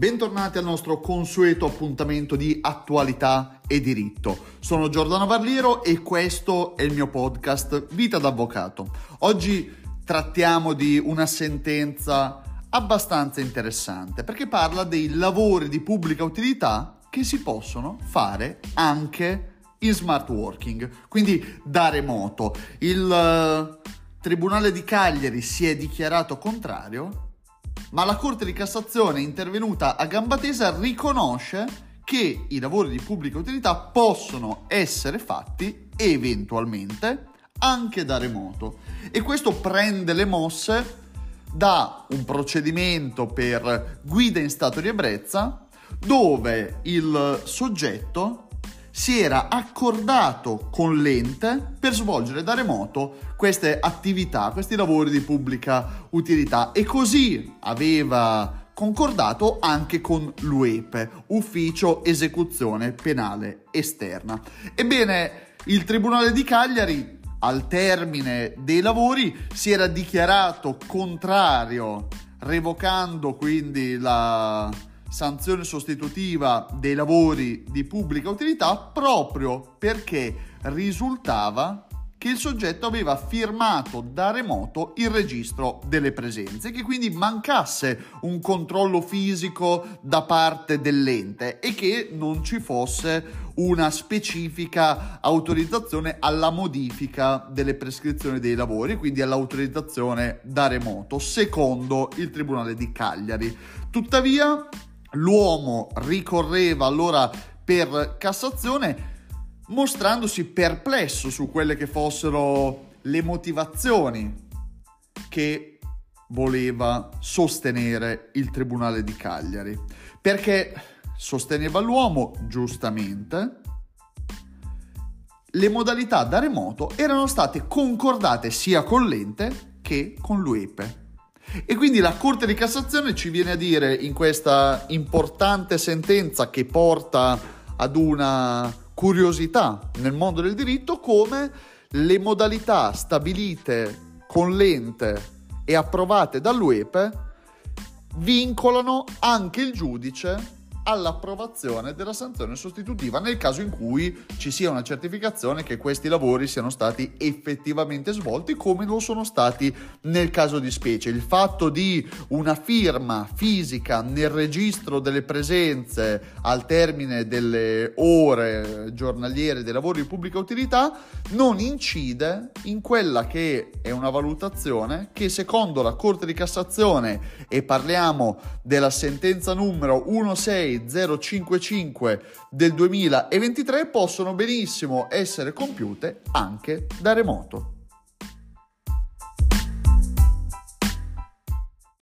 Bentornati al nostro consueto appuntamento di attualità e diritto. Sono Giordano Varliero e questo è il mio podcast Vita d'Avvocato. Oggi trattiamo di una sentenza abbastanza interessante perché parla dei lavori di pubblica utilità che si possono fare anche in smart working, quindi da remoto. Il uh, Tribunale di Cagliari si è dichiarato contrario ma la Corte di Cassazione intervenuta a gamba tesa riconosce che i lavori di pubblica utilità possono essere fatti eventualmente anche da remoto. E questo prende le mosse da un procedimento per guida in stato di ebbrezza dove il soggetto si era accordato con l'ente per svolgere da remoto queste attività, questi lavori di pubblica utilità e così aveva concordato anche con l'UEPE, Ufficio Esecuzione Penale Esterna. Ebbene, il Tribunale di Cagliari al termine dei lavori si era dichiarato contrario, revocando quindi la, sanzione sostitutiva dei lavori di pubblica utilità proprio perché risultava che il soggetto aveva firmato da remoto il registro delle presenze, che quindi mancasse un controllo fisico da parte dell'ente e che non ci fosse una specifica autorizzazione alla modifica delle prescrizioni dei lavori, quindi all'autorizzazione da remoto, secondo il Tribunale di Cagliari. Tuttavia, L'uomo ricorreva allora per Cassazione mostrandosi perplesso su quelle che fossero le motivazioni che voleva sostenere il Tribunale di Cagliari. Perché sosteneva l'uomo, giustamente, le modalità da remoto erano state concordate sia con l'ente che con l'UEPE. E quindi la Corte di Cassazione ci viene a dire in questa importante sentenza che porta ad una curiosità nel mondo del diritto come le modalità stabilite con l'ente e approvate dall'UEPE vincolano anche il giudice all'approvazione della sanzione sostitutiva nel caso in cui ci sia una certificazione che questi lavori siano stati effettivamente svolti come lo sono stati nel caso di specie. Il fatto di una firma fisica nel registro delle presenze al termine delle ore giornaliere dei lavori di pubblica utilità non incide in quella che è una valutazione che secondo la Corte di Cassazione e parliamo della sentenza numero 16 055 del 2023 possono benissimo essere compiute anche da remoto.